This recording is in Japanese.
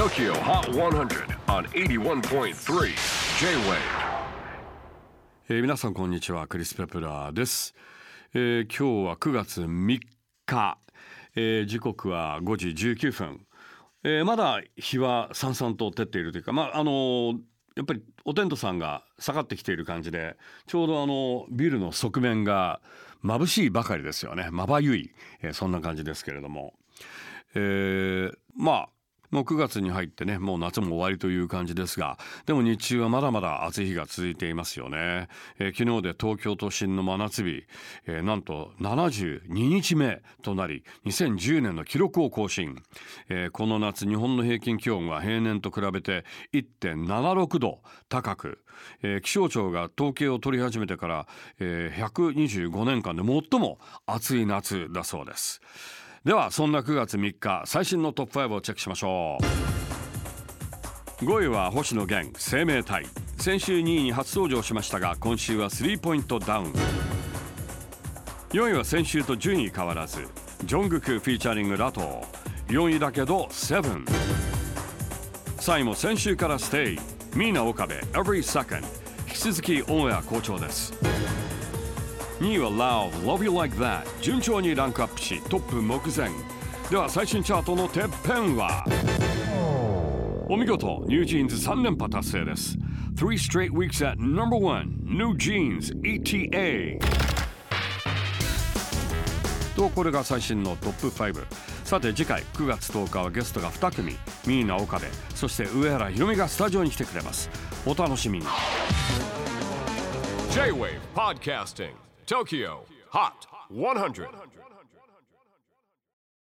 TOKYO HOT 100 on 81.3 J-WAVE. えー皆さんこんにちは。クリス・ペプラーです、えー今日は9月3日、えー時刻は5時19分、えーまだ日はさんさんと照っているというかまああのーやっぱりお天道さんが下がってきている感じでちょうどあのビルの側面が眩しいばかりですよね。まばゆい、えーそんな感じですけれども、えーまあもう9月に入ってねもう夏も終わりという感じですがでも日中はまだまだ暑い日が続いていますよね、えー昨日で東京都心の真夏日、えーなんと72日目となり2010年の記録を更新、えーこの夏日本の平均気温は平年と比べて1.76度高く、えー気象庁が統計を取り始めてから、えー125年間で最も暑い夏だそうです。ではそんな9月3日最新のトップ5をチェックしましょう。5位は星野源生命体。先週2位に初登場しましたが今週はスリーポイントダウン。4位は先週と順位変わらずジョングクフィーチャリングラトー。4位だけど7 3位も先週からステイ。ミーナ岡部 Every Second 引き続きオンエア好調です。2位は Love Love You Like That 順調にランクアップしトップ目前。では最新チャートのてっぺんは。お見事ニュージーンズ3連覇達成です。Three straight weeks at number one New Jeans ETA とこれが最新のトップ5さて次回9月10日はゲストが2組ミーナ岡部そして上原ひろみがスタジオに来てくれます。お楽しみに。J-WAVE PODCASTING TOKYO HOT 100